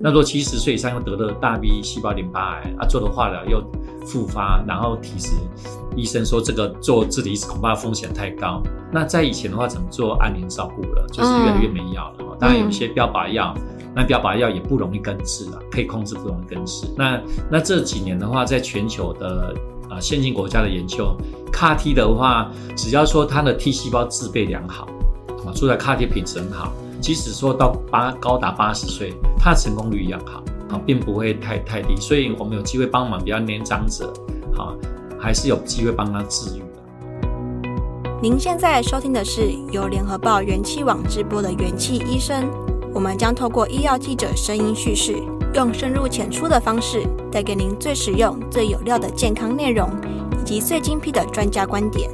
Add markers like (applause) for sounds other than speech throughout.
那如果七十岁以上又得了大 B 细胞淋巴癌啊，做了化疗又复发，然后体质医生说这个做自体移植恐怕风险太高。那在以前的话，怎么做安宁照顾了？就是越来越没药了。嗯、当然有一些标靶药，那标靶药也不容易根治啊，可以控制，不容易根治。那那这几年的话，在全球的啊先进国家的研究，CAR-T 的话，只要说它的 T 细胞制备良好。啊，出来 CAR-T 品质很好，即使说到八高达八十岁，它的成功率一样好，啊，并不会太太低，所以我们有机会帮忙比较年长者，好，还是有机会帮他治愈的。您现在收听的是由联合报元气网直播的元气医生，我们将透过医药记者声音叙事，用深入浅出的方式，带给您最实用、最有料的健康内容，以及最精辟的专家观点。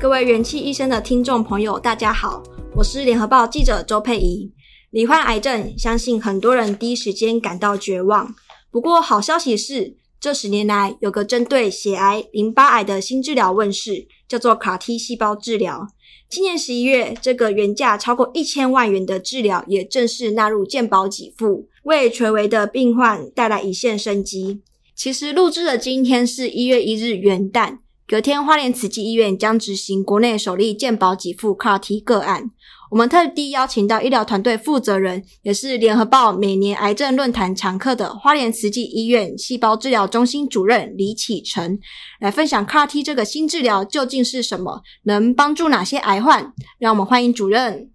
各位元气医生的听众朋友，大家好，我是联合报记者周佩仪。罹患癌症，相信很多人第一时间感到绝望。不过好消息是，这十年来有个针对血癌、淋巴癌的新治疗问世，叫做 cat 细胞治疗。今年十一月，这个原价超过一千万元的治疗也正式纳入健保给付，为垂危的病患带来一线生机。其实录制的今天是一月一日元旦。隔天，花莲慈济医院将执行国内首例健保给付 CAR-T 个案。我们特地邀请到医疗团队负责人，也是联合报每年癌症论坛常客的花莲慈济医院细胞治疗中心主任李启成，来分享 CAR-T 这个新治疗究竟是什么，能帮助哪些癌患。让我们欢迎主任。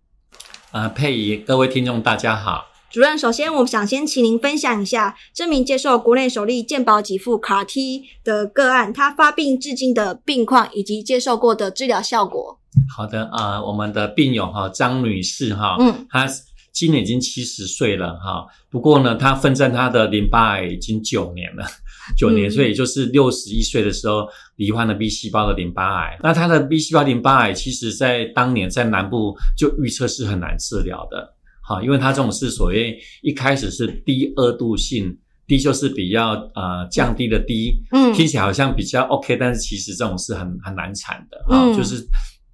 呃，佩仪，各位听众，大家好。主任，首先我想先请您分享一下这名接受国内首例健保给付 CAR-T 的个案，他发病至今的病况以及接受过的治疗效果。好的啊、呃，我们的病友哈张女士哈，嗯，她今年已经七十岁了哈，不过呢，她奋战她的淋巴癌已经九年了，(laughs) 九年，所以就是六十一岁的时候罹患了 B 细胞的淋巴癌。那她的 B 细胞淋巴癌，其实在当年在南部就预测是很难治疗的。好，因为它这种是所谓一开始是低恶度性，低就是比较呃降低的低，嗯，听起来好像比较 OK，但是其实这种是很很难产的啊，嗯，就是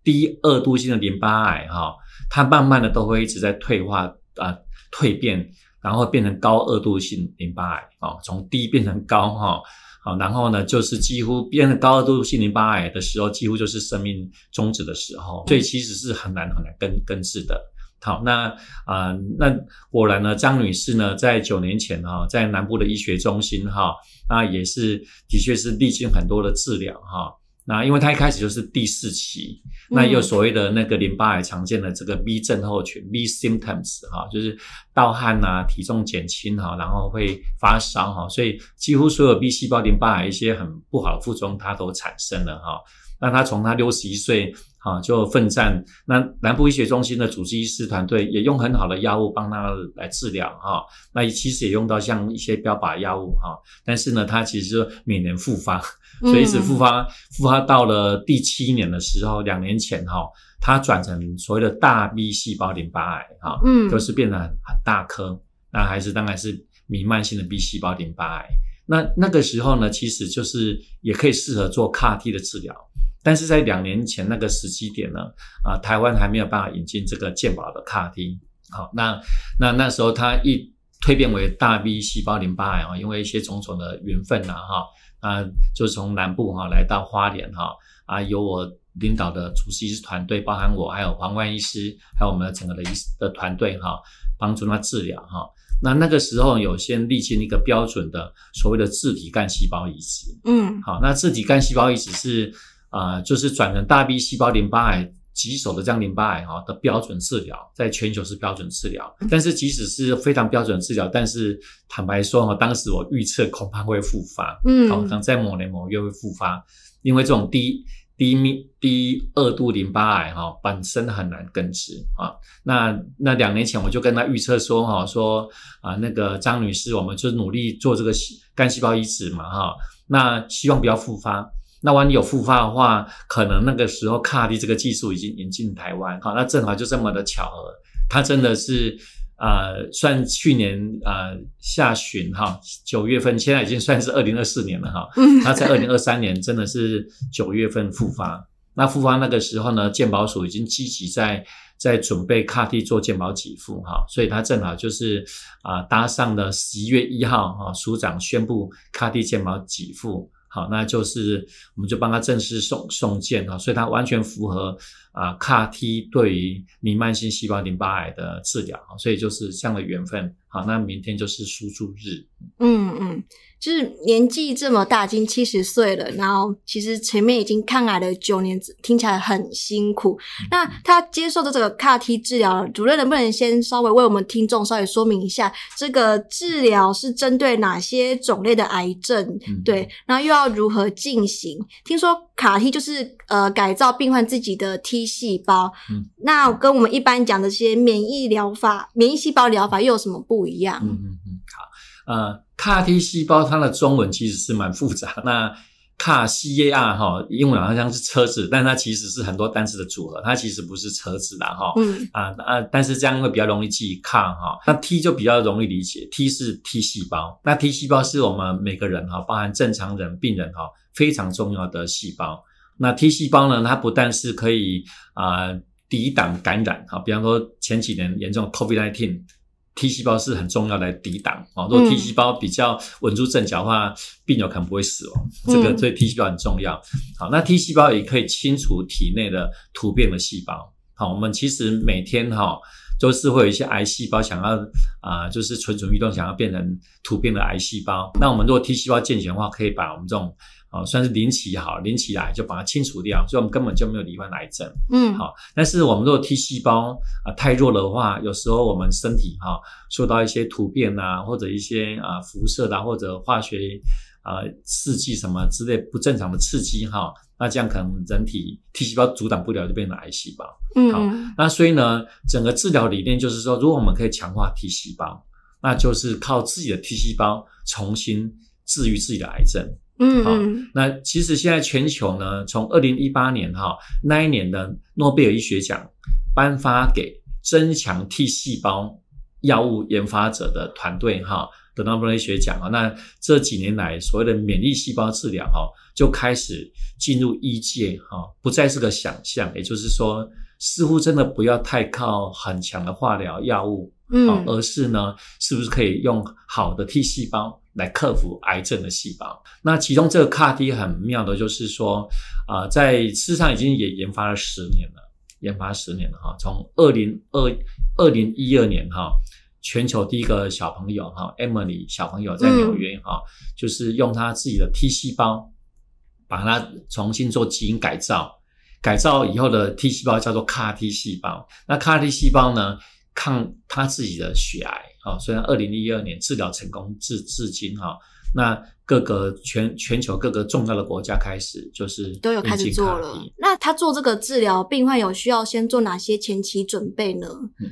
低恶度性的淋巴癌哈，它慢慢的都会一直在退化啊，呃，蜕变，然后变成高恶度性淋巴癌啊，从低变成高哈，好，然后呢就是几乎变成高二度性淋巴癌的时候，几乎就是生命终止的时候，所以其实是很难很难根根治的。好，那啊、呃，那果然呢，张女士呢，在九年前哈，在南部的医学中心哈，那也是的确是历经很多的治疗哈。那因为她一开始就是第四期，那也有所谓的那个淋巴癌常见的这个 B 症候群 B symptoms 哈，就是盗汗啊，体重减轻哈，然后会发烧哈，所以几乎所有 B 细胞淋巴癌一些很不好的副作用，它都产生了哈。那她从她六十一岁。好，就奋战。那南部医学中心的主治医师团队也用很好的药物帮他来治疗哈。那其实也用到像一些标靶药物哈，但是呢，他其实每年复发，(laughs) 所以一直复发，复发到了第七年的时候，两年前哈，他转成所谓的大 B 细胞淋巴癌哈，嗯，就是变得很很大颗，那还是当然是弥漫性的 B 细胞淋巴癌。那那个时候呢，其实就是也可以适合做 CAR-T 的治疗。但是在两年前那个时机点呢，啊，台湾还没有办法引进这个健保的 CAR-T，好，那那那时候他一蜕变为大 B 细胞淋巴癌啊，因为一些种种的缘分呐，哈，啊，就从南部哈来到花莲哈，啊，由我领导的主治医师团队，包含我还有黄冠医师，还有我们的整个的医的团队哈，帮助他治疗哈。那那个时候有先历经一个标准的所谓的自体干细胞移植，嗯，好，那自体干细胞移植是。啊、呃，就是转成大 B 细胞淋巴癌棘手的这样淋巴癌哈的标准治疗，在全球是标准治疗。但是即使是非常标准治疗，但是坦白说哈，当时我预测恐怕会复发，嗯，好像在某年某月会复发，因为这种低低密低二度淋巴癌哈本身很难根治啊。那那两年前我就跟他预测说哈，说啊那个张女士，我们就努力做这个干细胞移植嘛哈，那希望不要复发。那万一有复发的话，可能那个时候 CAR-T 这个技术已经引进台湾，好，那正好就这么的巧合，它真的是呃，算去年呃下旬哈九月份，现在已经算是二零二四年了哈，它在二零二三年真的是九月份复发，那复发那个时候呢，健保署已经积极在在准备 CAR-T 做健保给付哈，所以他正好就是啊、呃、搭上了十一月一号哈，署长宣布 CAR-T 健保给付。好，那就是我们就帮他正式送送件啊，所以他完全符合啊 CAR-T 对于弥漫性细胞淋巴癌的治疗，所以就是这样的缘分。好，那明天就是输注日。嗯嗯。就是年纪这么大，已经七十岁了，然后其实前面已经抗癌了九年，听起来很辛苦。那他接受的这个 CAR-T 治疗，主任能不能先稍微为我们听众稍微说明一下，这个治疗是针对哪些种类的癌症？嗯、对，然后又要如何进行？听说 CAR-T 就是呃改造病患自己的 T 细胞，嗯，那跟我们一般讲的这些免疫疗法、免疫细胞疗法又有什么不一样？嗯嗯嗯，好，呃。CAR-T 细胞它的中文其实是蛮复杂，那 CAR C A R 哈，英文好像是车子，但它其实是很多单词的组合，它其实不是车子的哈。嗯啊啊，但是这样会比较容易记 CAR 哈。那 T 就比较容易理解，T 是 T 细胞，那 T 细胞是我们每个人哈，包含正常人、病人哈，非常重要的细胞。那 T 细胞呢，它不但是可以啊、呃、抵挡感染哈，比方说前几年严重 COVID-19。T 细胞是很重要来抵挡啊，如果 T 细胞比较稳住阵脚的话，病友可能不会死亡。这个对 T 细胞很重要。好，那 T 细胞也可以清除体内的突变的细胞。好，我们其实每天哈都是会有一些癌细胞想要啊，就是蠢蠢欲动，想要变成突变的癌细胞。那我们如果 T 细胞健全的话，可以把我们这种。啊，算是零期好，零期癌就把它清除掉，所以我们根本就没有罹患癌症。嗯，好，但是我们如果 T 细胞啊、呃、太弱的话，有时候我们身体哈、哦、受到一些突变啊，或者一些啊、呃、辐射啊，或者化学啊、呃、刺激什么之类不正常的刺激哈、哦，那这样可能人体 T 细胞阻挡不了，就变成癌细胞。嗯，好，那所以呢，整个治疗理念就是说，如果我们可以强化 T 细胞，那就是靠自己的 T 细胞重新治愈自己的癌症。嗯，好，那其实现在全球呢，从二零一八年哈那一年的诺贝尔医学奖颁发给增强 T 细胞药物研发者的团队哈的诺贝尔医学奖啊，那这几年来所谓的免疫细胞治疗哈就开始进入医界哈，不再是个想象，也就是说，似乎真的不要太靠很强的化疗药物，嗯，而是呢，是不是可以用好的 T 细胞？来克服癌症的细胞，那其中这个 CAR-T 很妙的就是说，啊、呃，在事实上已经也研发了十年了，研发十年了哈，从二零二二零一二年哈，全球第一个小朋友哈，Emily 小朋友在纽约哈，嗯、就是用他自己的 T 细胞，把它重新做基因改造，改造以后的 T 细胞叫做 CAR-T 细胞，那 CAR-T 细胞呢，抗他自己的血癌。好，虽然二零一二年治疗成功至至今哈，那各个全全球各个重要的国家开始就是都有开始做了。那他做这个治疗，病患有需要先做哪些前期准备呢？嗯，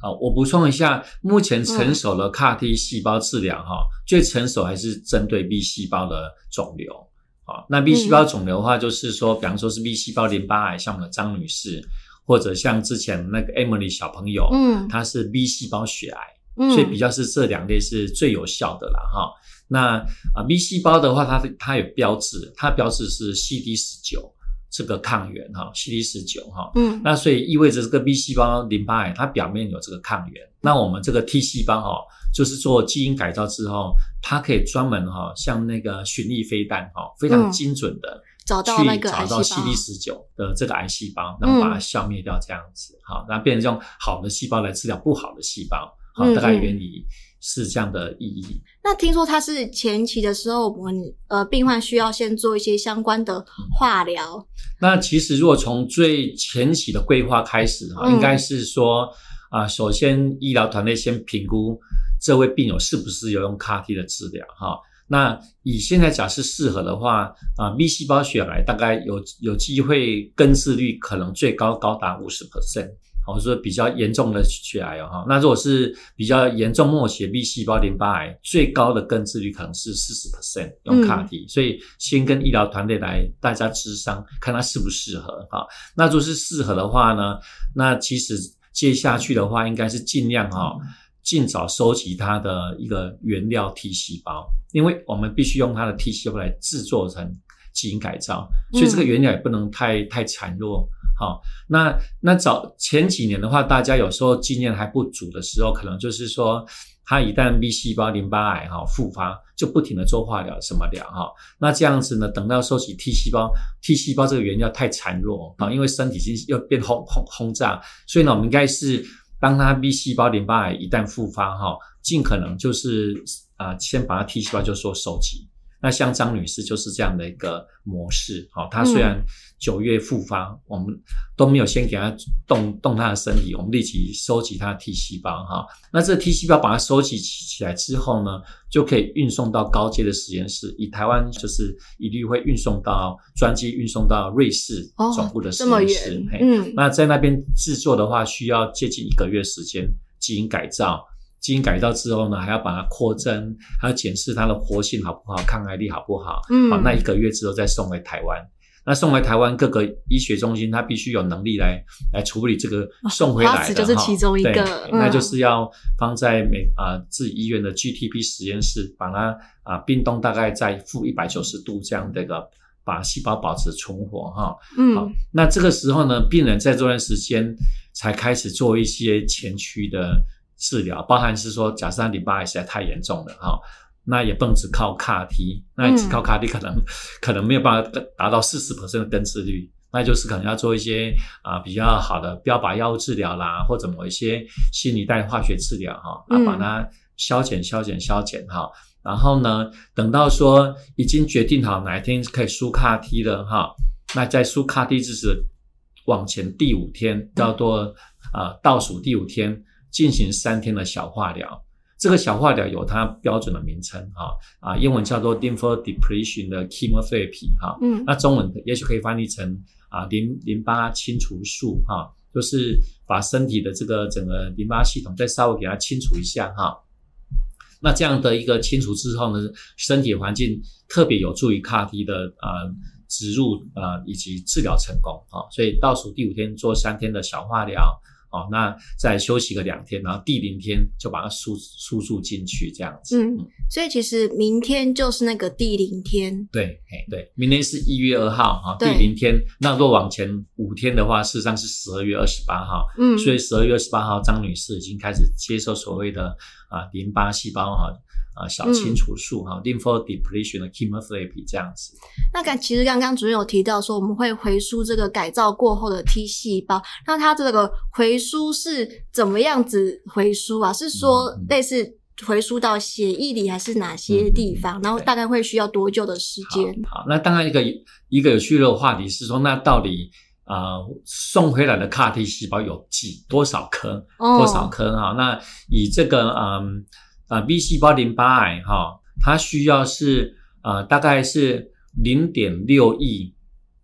好，我补充一下，目前成熟的 CAR-T 细胞治疗哈，嗯、最成熟还是针对 B 细胞的肿瘤。好，那 B 细胞肿瘤的话，就是说，嗯、比方说是 B 细胞淋巴癌，像我们的张女士，或者像之前那个 Emily 小朋友，嗯，她是 B 细胞血癌。所以比较是这两类是最有效的啦哈。那啊 B 细胞的话，它它有标志，它标志是 CD 十九这个抗原哈，CD 十九哈。嗯。那所以意味着这个 B 细胞淋巴癌它表面有这个抗原。那我们这个 T 细胞哈，就是做基因改造之后，它可以专门哈，像那个巡弋飞弹哈，非常精准的找到那个去找到 CD 十九的这个癌细胞，然后把它消灭掉这样子哈，然后变成用好的细胞来治疗不好的细胞。好，大概原理是这样的意义。嗯嗯，那听说它是前期的时候，我们呃病患需要先做一些相关的化疗。嗯。那其实如果从最前期的规划开始哈，嗯、应该是说啊、呃，首先医疗团队先评估这位病友是不是有用 CAR-T 的治疗哈。那以现在假设适合的话啊，B 细胞血癌大概有有机会根治率可能最高高达五十 percent。好，说比较严重的血癌哦，哈，那如果是比较严重末期 B 细胞淋巴癌，最高的根治率可能是四十 percent 用 CAR-T，、嗯、所以先跟医疗团队来大家咨商，看他适不适合哈。那如果是适合的话呢，那其实接下去的话，应该是尽量哈，尽早收集它的一个原料 T 细胞，因为我们必须用它的 T 细胞来制作成基因改造，所以这个原料也不能太太孱弱。好，那那早前几年的话，大家有时候经验还不足的时候，可能就是说，他一旦 B 细胞淋巴癌哈复发，就不停的做化疗什么疗哈。那这样子呢，等到收集 T 细胞，T 细胞这个原料太孱弱啊，因为身体已经又变轰轰轰炸，所以呢，我们应该是当他 B 细胞淋巴癌一旦复发哈，尽可能就是啊，先把他 T 细胞就说收集。那像张女士就是这样的一个模式，好，她虽然九月复发，嗯、我们都没有先给她动动她的身体，我们立即收集她的 T 细胞，哈，那这 T 细胞把它收集起起来之后呢，就可以运送到高阶的实验室，以台湾就是一律会运送到专机运送到瑞士总部的实验室，哦、嗯，那在那边制作的话，需要接近一个月时间，基因改造。基因改造之后呢，还要把它扩增，还要检视它的活性好不好，抗癌力好不好。嗯，好，那一个月之后再送回台湾。那送回台湾各个医学中心，它必须有能力来来处理这个送回来的。花、哦、就是其中一个，对嗯、那就是要放在美啊、呃、自己医院的 GTP 实验室，把它啊、呃、冰冻大概在负一百九十度这样的一个，把细胞保持存活哈。嗯，好，那这个时候呢，病人在这段时间才开始做一些前驱的。治疗包含是说，假设他淋巴癌实在太严重了哈，那也不能只靠 CAR-T，那只靠 CAR-T 可能、嗯、(laughs) 可能没有办法达到四十%的根治率，那就是可能要做一些啊比较好的标靶药物治疗啦，或者某一些新一代化学治疗哈，啊把它消减消减消减哈，然后呢，等到说已经决定好哪一天可以输 CAR-T 了哈，那在输 CAR-T 之时往前第五天叫做啊倒数第五天。进行三天的小化疗，这个小化疗有它标准的名称哈啊，英文叫做 lymphodepletion 的 chemotherapy 哈，嗯，那中文也许可以翻译成啊淋淋巴清除术哈，就是把身体的这个整个淋巴系统再稍微给它清除一下哈，那这样的一个清除之后呢，身体环境特别有助于 CAR-T 的啊植入啊以及治疗成功哈，所以倒数第五天做三天的小化疗。哦，那再休息个两天，然后第零天就把它输输注进去，这样子。嗯，所以其实明天就是那个第零天。对，哎，对，明天是一月二号哈，第零天。那若往前五天的话，事实上是十二月二十八号。嗯，所以十二月二十八号，张女士已经开始接受所谓的啊淋巴细胞哈。啊，小清除术哈，lymphodepletion 的 chemotherapy 这样子。那刚其实刚刚主任有提到说，我们会回输这个改造过后的 T 细胞，那它这个回输是怎么样子回输啊？是说类似回输到血液里，还是哪些地方？嗯、然后大概会需要多久的时间？好，那当然一个一个有趣的话题是说，那到底啊、呃、送回来的 CAR-T 细胞有几多少颗？哦、多少颗啊？那以这个嗯。啊，B 细胞淋巴癌哈，它需要是啊，大概是零点六亿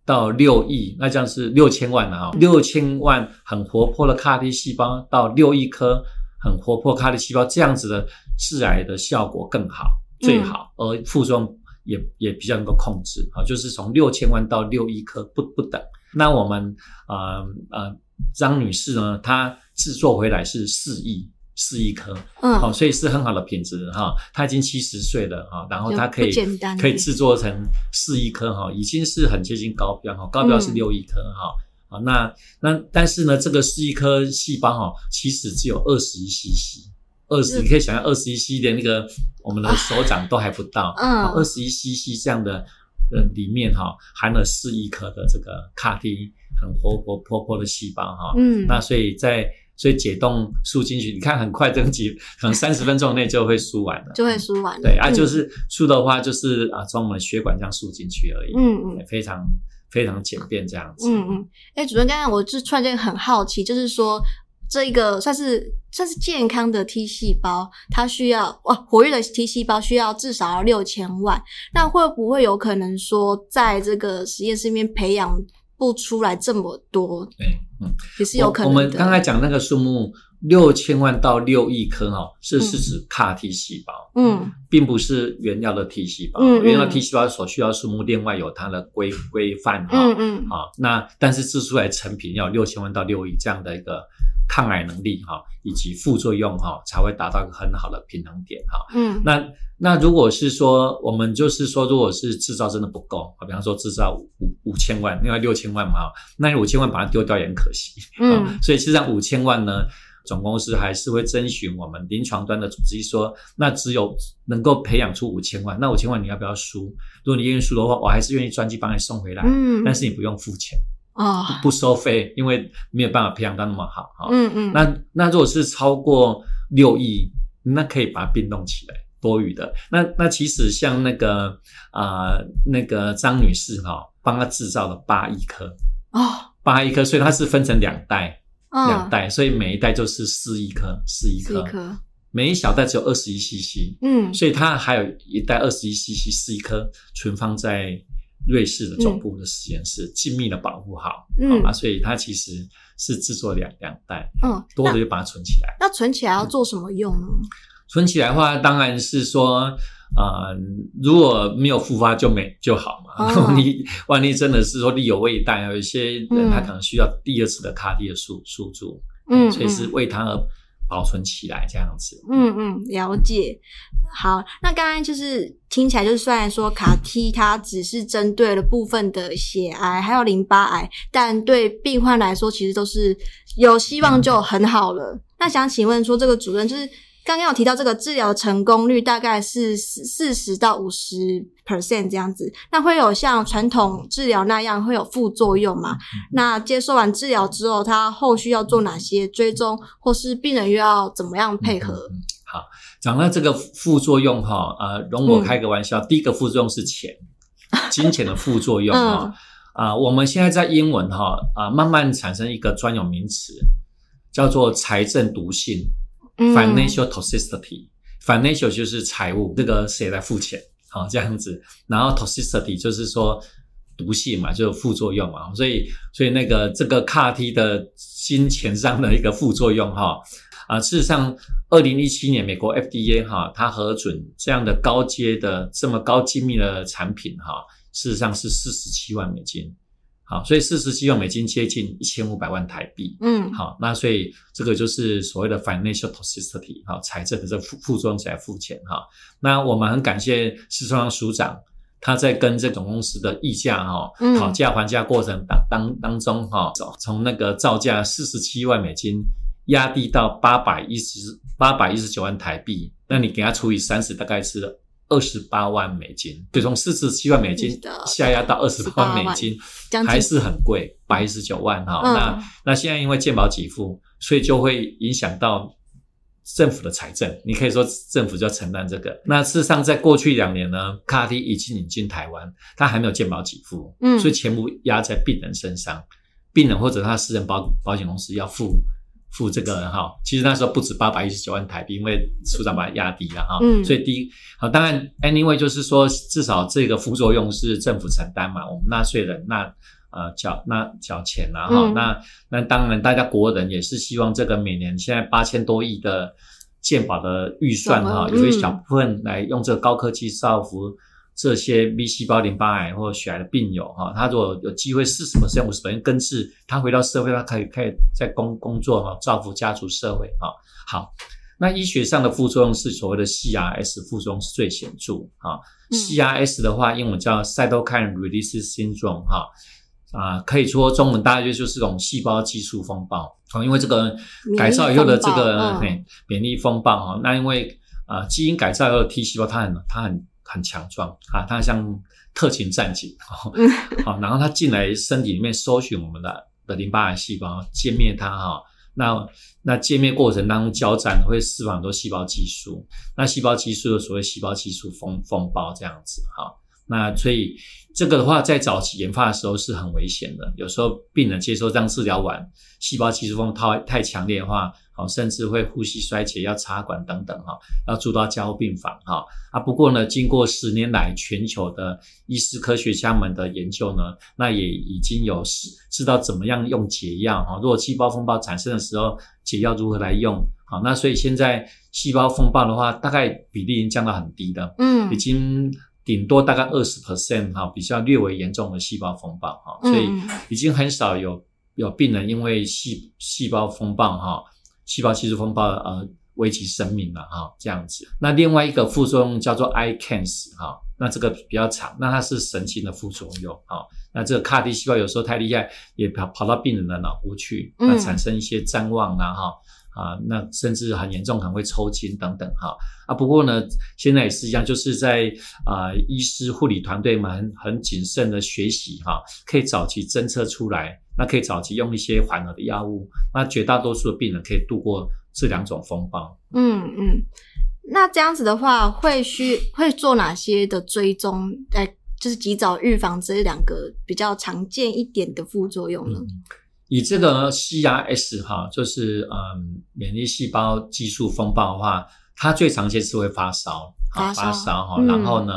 到六亿，那这样是六千万了哈，六千万很活泼的 CAR-T 细胞到六亿颗很活泼 CAR-T 细胞，这样子的致癌的效果更好，最好，而副作用也也比较能够控制啊，就是从六千万到六亿颗不不等。那我们啊啊张女士呢，她制作回来是四亿。四亿颗，嗯，好，所以是很好的品质哈。他已经七十岁了哈，然后他可以可以制作成四亿颗哈，已经是很接近高标哈。高标是六亿颗哈，好，那那但是呢，这个四亿颗细胞哈，其实只有二十一 cc，二十，你可以想象二十一 cc 的那个我们的手掌都还不到，嗯，二十一 cc 这样的呃里面哈，含了四亿颗的这个 CAR-T 很活活泼泼的细胞哈，嗯，那所以在。所以解冻输进去，你看很快，这个几 (laughs) 可能三十分钟内就会输完了，就会输完了。对啊，就是输的话，就是啊从我们血管这样输进去而已。嗯嗯，非常非常简便这样子。嗯嗯。哎、欸，主任，刚刚我就突然间很好奇，就是说这一个算是算是健康的 T 细胞，它需要哇活跃的 T 细胞需要至少要六千万，那会不会有可能说在这个实验室里面培养不出来这么多？对。嗯，也是有可能我。我们刚才讲那个数目六千万到六亿颗哈，是是指 CAR T 细胞，嗯，并不是原料的 T 细胞，嗯，原料 T 细胞所需要数目另外有它的规规范哈，嗯嗯，啊，那但是制出来成品要六千万到六亿这样的一个抗癌能力哈，以及副作用哈，才会达到一个很好的平衡点哈，嗯，那那如果是说我们就是说，如果是制造真的不够啊，比方说制造五五五千万，另外六千万嘛，那五千万把它丢掉也很可惜，嗯，所以实际上五千万呢。总公司还是会征询我们临床端的主治医，说那只有能够培养出五千万，那五千万你要不要输？如果你愿意输的话，我还是愿意专机帮你送回来，嗯，但是你不用付钱哦不，收费，因为没有办法培养到那么好哈。嗯嗯，那那如果是超过六亿，那可以把它冰冻起来，多余的。那那其实像那个啊、呃、那个张女士哈，帮她制造了八亿颗哦，八亿颗，所以它是分成两袋。两、嗯、袋，所以每一袋就是四亿颗，四亿颗，颗每一小袋只有二十一 CC，嗯，所以它还有一袋二十一 CC，四亿颗存放在瑞士的总部的实验室，精、嗯、密的保护好，嗯，好吧，所以它其实是制作两两袋，嗯，多的就把它存起来。那存起来要做什么用呢？存起来的话，当然是说。啊、呃，如果没有复发就没就好嘛。然后 (laughs) 你万一真的是说力有未逮，有一些人他可能需要第二次的 CAR-T 的输输注，嗯，所以是为他而保存起来这样子。嗯嗯，了解。好，那刚刚就是听起来就是虽然说 CAR-T 它只是针对了部分的血癌还有淋巴癌，但对病患来说其实都是有希望就很好了。嗯、那想请问说这个主任就是。刚刚有提到这个治疗成功率大概是四十到五十 percent 这样子，那会有像传统治疗那样会有副作用吗？那接受完治疗之后，他后续要做哪些追踪，或是病人又要怎么样配合？好，讲到这个副作用哈，呃，容我开个玩笑，嗯、第一个副作用是钱，(laughs) 金钱的副作用哈，啊、嗯呃，我们现在在英文哈啊、呃，慢慢产生一个专有名词，叫做财政毒性。Financial toxicity，financial 就是财务，这个谁来付钱？好，这样子。然后 toxicity 就是说毒性嘛，就是副作用嘛。所以，所以那个这个 CAR-T 的金钱上的一个副作用哈啊，事实上，二零一七年美国 FDA 哈，它核准这样的高阶的这么高精密的产品哈，事实上是四十七万美金。好，所以四十七万美金接近一千五百万台币。嗯，好，那所以这个就是所谓的 financial toxicity，好，财政的这副副作用在付钱哈。那我们很感谢施聪阳署长，他在跟这总公司的议价哈讨价还价过程当当当中哈，从那个造价四十七万美金压低到八百一十八百一十九万台币，那你给他除以三十，大概是。二十八万美金，就从四十七万美金下压到二十八万美金，还是很贵，百一十九万哈。嗯、那那现在因为健保给付，所以就会影响到政府的财政。你可以说政府就要承担这个。那事实上，在过去两年呢，CAR-T 已经引进台湾，它还没有健保给付，嗯，所以全部压在病人身上，病人或者他私人保保险公司要付。付这个哈，其实那时候不止八百一十九万台币，因为署长把它压低了哈，嗯，所以第一，好，当然，anyway 就是说，至少这个副作用是政府承担嘛，我们纳税人纳呃缴纳缴钱了哈，那那当然，大家国人也是希望这个每年现在八千多亿的健保的预算哈，有一小部分来用这个高科技造福。这些 B 细胞淋巴癌或血癌的病友哈，他如果有机会四十 percent、五十 percent 根治，他回到社会，他可以可以在工工作哈，造福家族社会哈。好，那医学上的副作用是所谓的 CRS 副作用是最显著哈。CRS 的话，英文叫 Cytokine Release Syndrome 哈啊，可以说中文大概就是这种细胞激素风暴啊，因为这个改造以后的这个免疫风暴哈，那因为啊基因改造以后的 T 细胞它很它很。很强壮啊，它像特勤战警，好、哦，然后它进来身体里面搜寻我们的的淋巴癌细胞，歼灭它哈。那那歼灭过程当中交战会释放很多细胞激素，那细胞激素的所谓细胞激素风风暴这样子哈。那所以这个的话，在早期研发的时候是很危险的，有时候病人接受这样治疗完，细胞激素风太太强烈的话，好，甚至会呼吸衰竭，要插管等等哈，要住到加护病房哈啊。不过呢，经过十年来全球的医师科学家们的研究呢，那也已经有知知道怎么样用解药哈。如果细胞风暴产生的时候，解药如何来用？好，那所以现在细胞风暴的话，大概比例已经降到很低的，嗯，已经顶多大概二十 percent 哈，比较略微严重的细胞风暴哈，所以已经很少有有病人因为细细胞风暴哈，细胞技术风暴而危及生命了哈，这样子。那另外一个副作用叫做 ICANS 哈，那这个比较长，那它是神经的副作用哈，那这个 CAR-T 细胞有时候太厉害，也跑跑到病人的脑部去，那产生一些譫妄啊哈。啊，那甚至很严重，可能会抽筋等等哈啊。不过呢，现在也是一样，就是在啊，医师护理团队们很很谨慎的学习哈，可以早期侦测出来，那可以早期用一些缓和的药物，那绝大多数的病人可以度过这两种风暴。嗯嗯，那这样子的话，会需会做哪些的追踪，来就是及早预防这两个比较常见一点的副作用呢？嗯以这个 CRS 哈，就是嗯，免疫细胞技术风暴的话，它最常见是会发烧，发烧哈，嗯、然后呢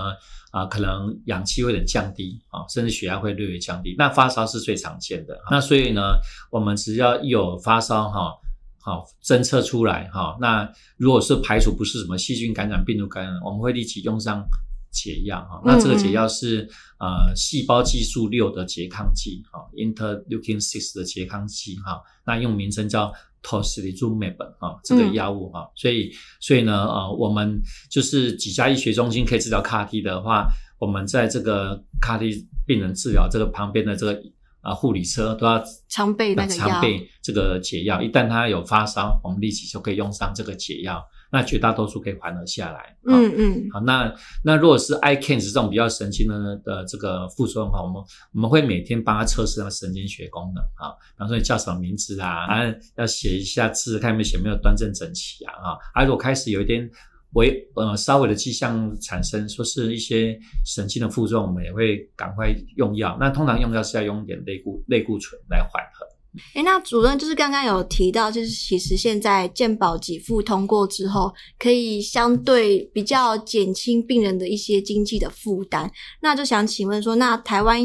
啊、可能氧气会有点降低啊，甚至血压会略微降低。那发烧是最常见的。那所以呢，我们只要一有发烧哈，好侦测出来哈，那如果是排除不是什么细菌感染、病毒感染，我们会立即用上。解药哈，那这个解药是呃细胞技术六的拮抗剂哈，interleukin six 的拮抗剂哈，那用名称叫 tocilizumab 哈，这个药物哈，所以所以呢呃我们就是几家医学中心可以治疗 CAR-T 的话，我们在这个 CAR-T 病人治疗这个旁边的这个啊护理车都要常备那个药，常备这个解药，一旦他有发烧，我们立即就可以用上这个解药。那绝大多数可以缓和下来。嗯嗯。好，那那如果是 ICANS 这种比较神经的的这个副作用的话，我们我们会每天帮他测试那个神经学功能啊，比方说你叫什么名字啊，啊要写一下字，看有没有写没有端正整齐啊啊。而如果开始有一点微呃稍微的迹象产生，说是一些神经的副作用，我们也会赶快用药。那通常用药是要用一点类固类固醇来缓和。诶，那主任就是刚刚有提到，就是其实现在健保给付通过之后，可以相对比较减轻病人的一些经济的负担。那就想请问说，那台湾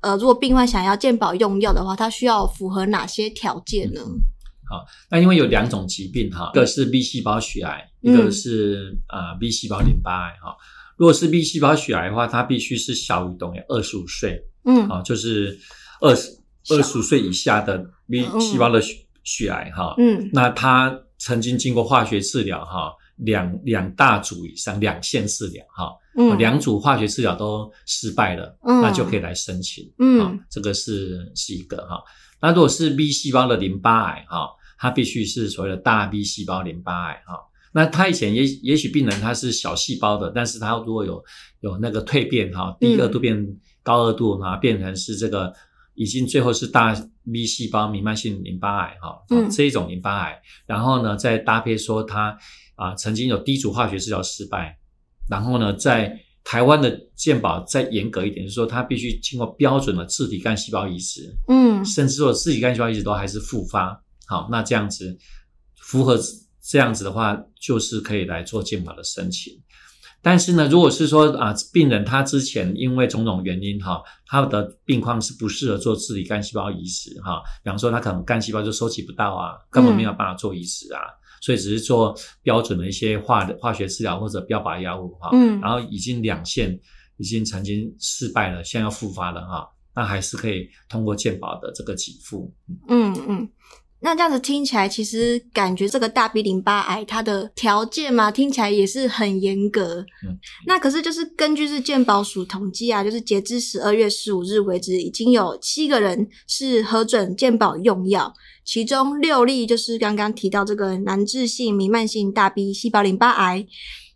呃，如果病患想要健保用药的话，它需要符合哪些条件呢？嗯、好，那因为有两种疾病哈，一个是 B 细胞血癌，一个是呃 B 细胞淋巴癌哈。如果是 B 细胞血癌的话，它必须是小于等于二十五岁，嗯，啊，就是二十。二十五岁以下的 B 细胞的血血癌哈，嗯，那他曾经经过化学治疗哈，两两大组以上两线治疗哈，嗯，两组化学治疗都失败了，嗯，那就可以来申请，嗯，这个是是一个哈。那如果是 B 细胞的淋巴癌哈，它必须是所谓的大 B 细胞淋巴癌哈。那他以前也也许病人他是小细胞的，但是他如果有有那个蜕变哈，低二度变高二度啊，变成是这个。已经最后是大 B 细胞弥漫性淋巴癌哈，嗯，这一种淋巴癌，然后呢，再搭配说他啊曾经有第一组化学治疗失败，然后呢，在台湾的健保再严格一点，就是说他必须经过标准的自体干细胞移植，嗯，甚至说自体干细胞移植都还是复发，好，那这样子符合这样子的话，就是可以来做健保的申请。但是呢，如果是说啊，病人他之前因为种种原因哈，他的病况是不适合做自体干细胞移植哈，比方说他可能干细胞就收集不到啊，根本没有办法做移植啊，嗯、所以只是做标准的一些化化学治疗或者标靶药物哈，嗯，然后已经两线已经曾经失败了，现在要复发了哈，那还是可以通过健保的这个给付，嗯嗯。那这样子听起来，其实感觉这个大 B 淋巴癌它的条件嘛，听起来也是很严格。嗯，那可是就是根据是健保署统计啊，就是截至十二月十五日为止，已经有七个人是核准健保用药，其中六例就是刚刚提到这个难治性弥漫性大 B 细胞淋巴癌，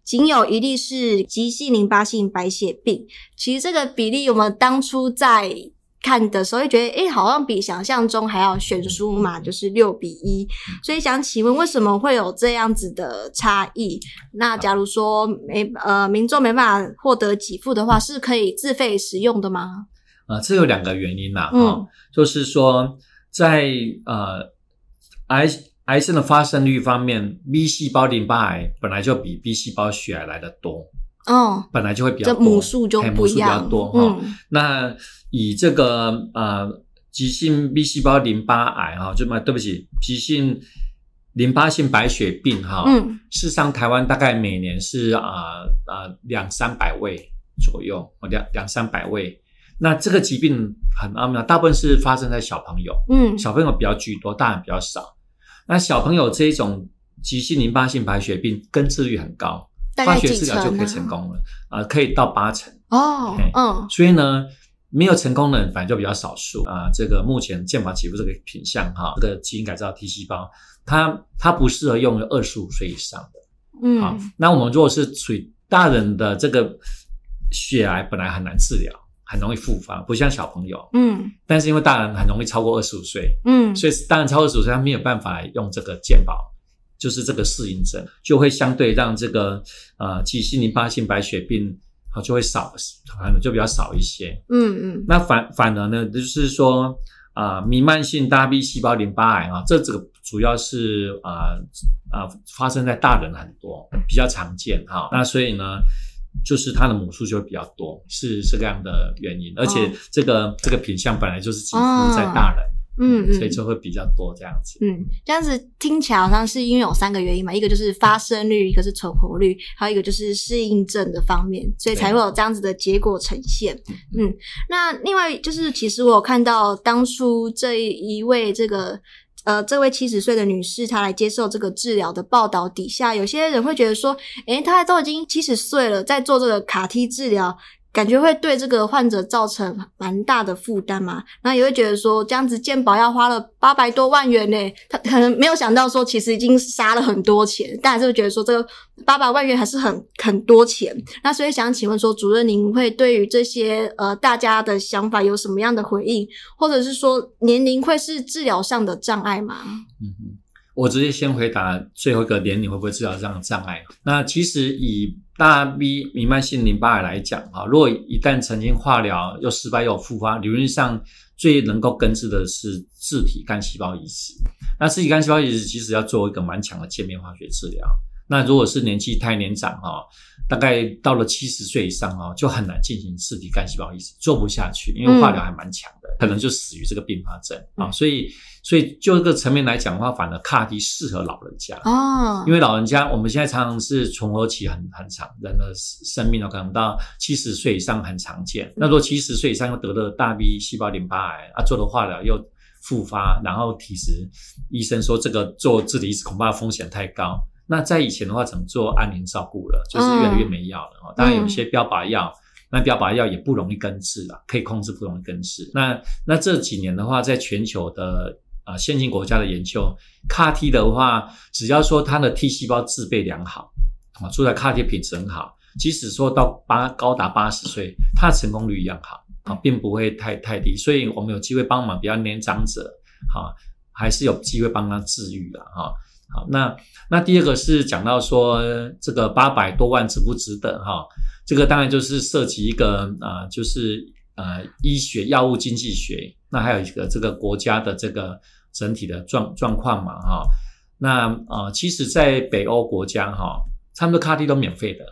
仅有一例是急性淋巴性白血病。其实这个比例，我们当初在看的时候会觉得，诶，好像比想象中还要悬殊嘛，就是六比一。所以想请问，为什么会有这样子的差异？那假如说没呃民众没办法获得给付的话，是可以自费使用的吗？呃，这有两个原因呐，哈、嗯，就是说在呃癌癌症的发生率方面，B 细胞淋巴癌本来就比 B 细胞血癌来的多。哦，本来就会比较多，这母数比较多哈。那以这个呃急性 B 细胞淋巴癌哈，就嘛对不起，急性淋巴性白血病哈，嗯，事实上台湾大概每年是啊啊两三百位左右，两两三百位。那这个疾病很奥妙，大部分是发生在小朋友，嗯，小朋友比较居多，大人比较少。那小朋友这一种急性淋巴性白血病根治率很高。化学治疗就可以成功了，啊、呃，可以到八成哦，嗯，所以呢，没有成功的人反正就比较少数啊。这个目前健保起步这个品项哈，这个基因改造 T 细胞，它它不适合用于二十五岁以上的，嗯，好，那我们如果是属于大人的这个血癌，本来很难治疗，很容易复发，不像小朋友，嗯，但是因为大人很容易超过二十五岁，嗯，所以大人超过二十五岁，他没有办法用这个健保。就是这个适应症，就会相对让这个呃急性淋巴性白血病啊就会少，可能就比较少一些。嗯嗯。那反反而呢，就是说啊、呃，弥漫性大 B 细胞淋巴癌啊，这这个主要是啊啊、呃呃、发生在大人很多，比较常见哈。那所以呢，就是它的母数就会比较多，是这个样的原因。而且这个、哦、这个品相本来就是集中在大人。哦嗯，所以就会比较多这样子。嗯，这样子听起来好像是因为有三个原因嘛，一个就是发生率，一个是存活率，还有一个就是适应症的方面，所以才会有这样子的结果呈现。嗯，那另外就是，其实我有看到当初这一位这个呃这位七十岁的女士，她来接受这个治疗的报道底下，有些人会觉得说，诶，她都已经七十岁了，在做这个 CAR-T 治疗。感觉会对这个患者造成蛮大的负担嘛，那也会觉得说这样子健保要花了八百多万元呢，他可能没有想到说其实已经杀了很多钱，但还是会觉得说这个八百万元还是很很多钱。那所以想请问说，主任您会对于这些呃大家的想法有什么样的回应，或者是说年龄会是治疗上的障碍吗？嗯哼，我直接先回答最后一个点，你会不会治疗这样的障碍。那其实以大 B 弥漫性淋巴癌来讲，哈，如果一旦曾经化疗又失败又复发，理论上最能够根治的是自体干细胞移植。那自体干细胞移植其实要做一个蛮强的界面化学治疗。那如果是年纪太年长，哈，大概到了七十岁以上，哦，就很难进行自体干细胞移植，做不下去，因为化疗还蛮强的，可能就死于这个并发症啊，所以。所以就这个层面来讲的话，反而 CAR-T 适合老人家哦，因为老人家我们现在常常是存活期很很长，人的生命可能到七十岁以上很常见。那如果七十岁以上又得了大 B 细胞淋巴癌啊，做了化疗又复发，然后体质医生说这个做自体移植恐怕风险太高。那在以前的话，只能做安宁照顾了，就是越来越没药了。当然有一些标靶药，那标靶药也不容易根治了，可以控制，不容易根治。那那这几年的话，在全球的啊，先进国家的研究，CAR-T 的话，只要说它的 T 细胞制备良好，啊，出来 CAR-T 品质很好，即使说到八高达八十岁，它的成功率一样好，啊，并不会太太低，所以我们有机会帮忙比较年长者，哈，还是有机会帮他治愈的，哈，好，那那第二个是讲到说这个八百多万值不值得，哈，这个当然就是涉及一个啊，就是呃医学药物经济学。那还有一个这个国家的这个整体的状状况嘛，哈，那呃，其实，在北欧国家哈，他们的 CAR-T 都免费的，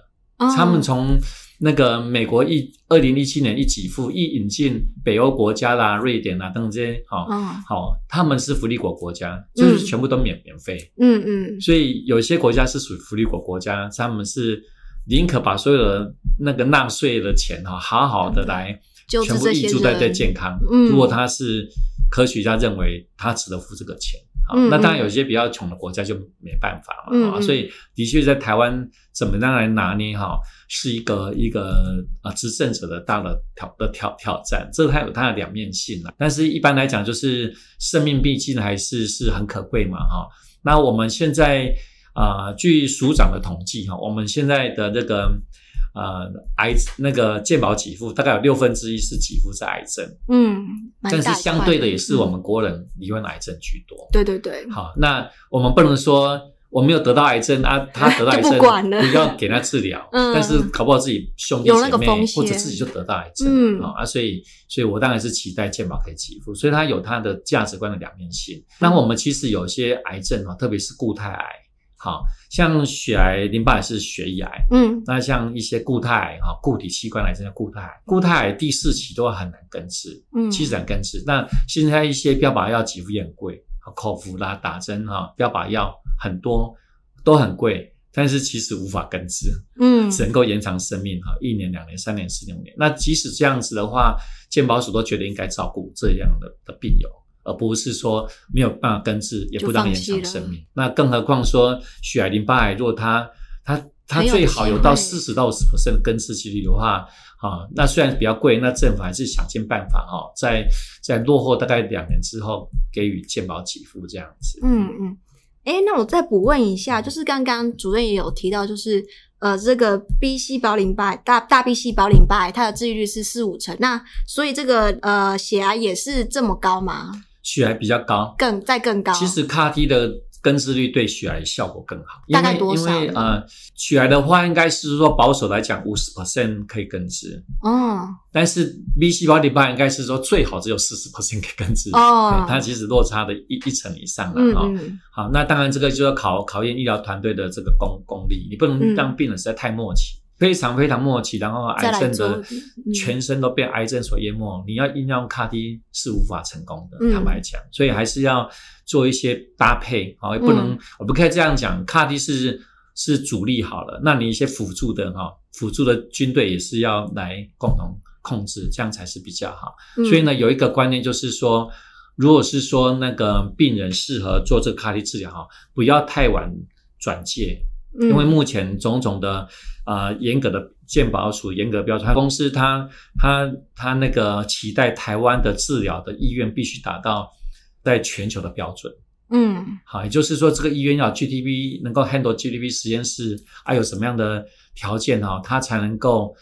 他们从那个美国一二零一七年一起付一引进北欧国家啦、瑞典啦等等这些，好，好，他们是福利国国家，就是全部都免免费，嗯嗯，所以有些国家是属于福利国国家，他们是宁可把所有的那个纳税的钱哈，好好的来。全部挹注在在健康。嗯，如果他是科学家认为他值得付这个钱，那当然有些比较穷的国家就没办法嘛，啊，所以的确在台湾怎么样来拿捏哈，是一个一个啊执政者的大的挑的挑挑战，这个它有它的两面性了。但是一般来讲，就是生命毕竟还是是很可贵嘛，哈。那我们现在啊，呃，据署长的统计哈，我们现在的这个。呃，癌那个健保给付大概有六分之一是给付在癌症，嗯，但是相对的也是我们国人罹患癌症居多。对对对。好，那我们不能说我没有得到癌症啊，他得到 (laughs) 癌症，不要给他治疗。嗯，但是搞不好自己兄弟姐妹或者自己就得到癌症，嗯啊，所以，所以我当然是期待健保可以给付，所以它有它的价值观的两面性。那我们其实有些癌症啊，特别是固态癌，好像血癌、淋巴癌是血液癌，嗯，那像一些固态癌哈，固体器官癌症的固态癌，固态癌第四期都很难根治，嗯，其实难根治。那现在一些标靶药几乎也很贵。口服啦，打针哈，标靶药很多都很贵，但是其实无法根治，嗯，只能够延长生命哈，一年、两年、三年、四年、五年。那即使这样子的话，健保署都觉得应该照顾这样的的病友，而不是说没有办法根治，也不让延长生命。那更何况说血癌、淋巴癌，如果它它它最好有到四十到五十 percent 的根治几率的话。啊，那虽然比较贵，那政府还是想尽办法哈，在在落后大概两年之后给予健保给付这样子。嗯嗯，哎、欸，那我再补问一下，就是刚刚主任也有提到，就是呃，这个 B 细胞淋巴大大 B 细胞淋巴癌，它的治愈率是四五成，那所以这个呃血癌也是这么高吗？血癌比较高，更再更高。其实 CAR-T 的。根治率对血癌效果更好，大概多少？因为呃，血癌的话，应该是说保守来讲，五十 percent 可以根治。哦。但是 B 细胞淋巴应该是说最好只有四十 percent 可以根治。哦。它其实落差的一一成以上了哈。嗯嗯。好，那当然这个就要考考验医疗团队的这个功功力，你不能让病人实在太默契。嗯非常非常默契，然后癌症的全身都被癌症所淹没，嗯、你要应用 CAR-T 是无法成功的，坦白讲，所以还是要做一些搭配，好，也不能，嗯、我不可以这样讲，CAR-T 是是主力好了，那你一些辅助的哈，辅助的军队也是要来共同控制，这样才是比较好。嗯、所以呢，有一个观念就是说，如果是说那个病人适合做这个 CAR-T 治疗哈，不要太晚转介。因为目前种种的啊严格的健保署严格标准，公司它它它那个期待台湾的治疗的医院必须达到在全球的标准。嗯，好，也就是说这个医院要 GDP 能够 handle GDP 实验室，还有什么样的条件哈，它才能够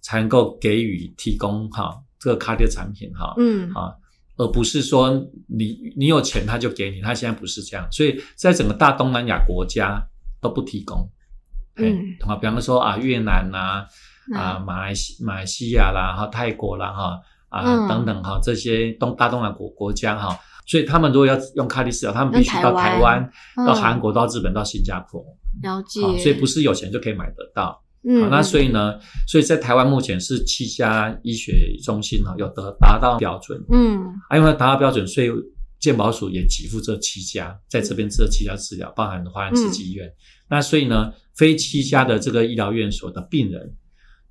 才能够给予提供哈这个 CAR-T 产品哈。嗯，啊，而不是说你你有钱他就给你，他现在不是这样，所以在整个大东南亚国家。都不提供，嗯，同啊，比方说啊，越南呐，啊，马来西马来西亚啦，哈，泰国啦，哈，啊，等等哈，这些东大东南国国家哈，所以他们如果要用卡利斯疗，他们必须到台湾、到韩国、到日本、到新加坡，了解。所以不是有钱就可以买得到，嗯，那所以呢，所以在台湾目前是七家医学中心哈，有得达到标准，嗯，啊，因为达到标准，所以。健保署也给付这七家在这边这七家治疗，包含华安慈济医院。嗯、那所以呢，非七家的这个医疗院所的病人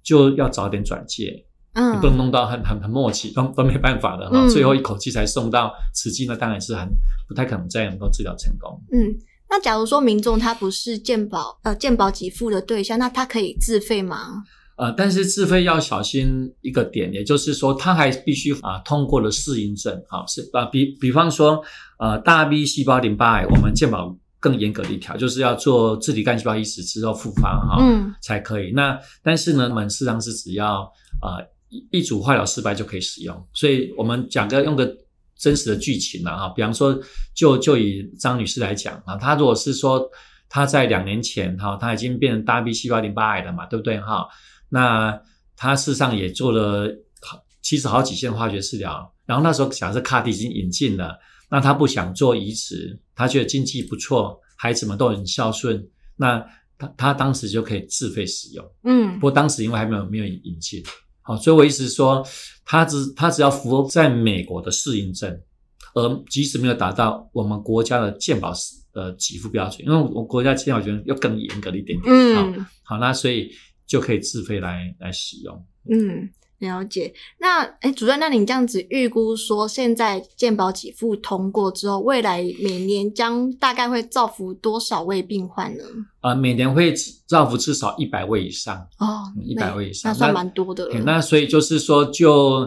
就要早点转介，嗯，你不能弄到很很很默契，都都没办法的哈。嗯、最后一口气才送到慈济，那当然是很不太可能再能够治疗成功。嗯，那假如说民众他不是健保呃健保给付的对象，那他可以自费吗？呃，但是自费要小心一个点，也就是说，他还必须啊通过了适应症，好是啊，比比方说，呃，大 B 细胞淋巴癌，我们健保更严格的一条，就是要做自体干细胞移植之后复发哈，嗯，才可以。那但是呢，我们事实上是只要啊一一组化疗失败就可以使用，所以我们讲个用个真实的剧情了哈，比方说，就就以张女士来讲啊，她如果是说她在两年前哈，她已经变成大 B 细胞淋巴癌了嘛，对不对哈？那他事实上也做了好，其实好几项化学治疗，然后那时候假设 CAR-T 已经引进了，那他不想做移植，他觉得经济不错，孩子们都很孝顺，那他他当时就可以自费使用。嗯，不过当时因为还没有没有引进，好，所以我意思是说，他只他只要符合在美国的适应症，而即使没有达到我们国家的健保呃给付标准，因为我国家健保标准要更严格一点点。嗯，好，那所以。就可以自费来来使用。嗯，了解。那哎主任，那你这样子预估说，现在健保给付通过之后，未来每年将大概会造福多少位病患呢？啊、呃，每年会造福至少一百位以上哦，一百位以上，那算蛮多的了。那，那所以就是说就，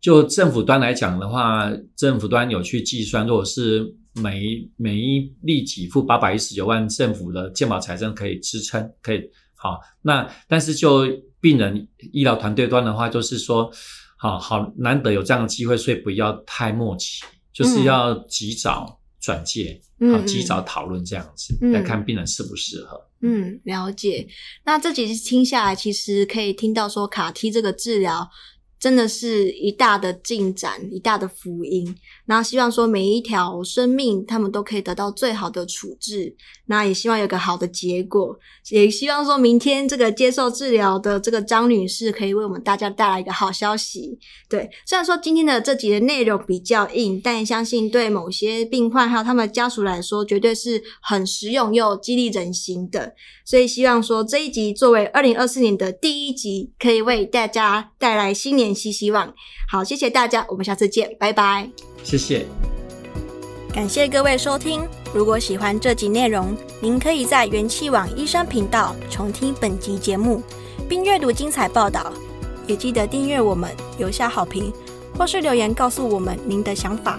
就就政府端来讲的话，政府端有去计算，如果是每一每一例给付八百一十九万，政府的健保财政可以支撑，可以。好，那但是就病人医疗团队端的话，就是说，好好难得有这样的机会，所以不要太默契，就是要及早转介，嗯好及早讨论这样子，嗯来看病人适不适合。嗯，了解。那这几次听下来，其实可以听到说卡 T 这个治疗。真的是一大的进展，一大的福音。那希望说每一条生命，他们都可以得到最好的处置。那也希望有个好的结果，也希望说明天这个接受治疗的这个张女士，可以为我们大家带来一个好消息。对，虽然说今天的这集的内容比较硬，但相信对某些病患还有他们的家属来说，绝对是很实用又激励人心的。所以希望说这一集作为二零二四年的第一集，可以为大家带来新年新希望。好，谢谢大家，我们下次见，拜拜。谢谢，感谢各位收听。如果喜欢这集内容，您可以在元气网医生频道重听本集节目，并阅读精彩报道。也记得订阅我们，留下好评，或是留言告诉我们您的想法。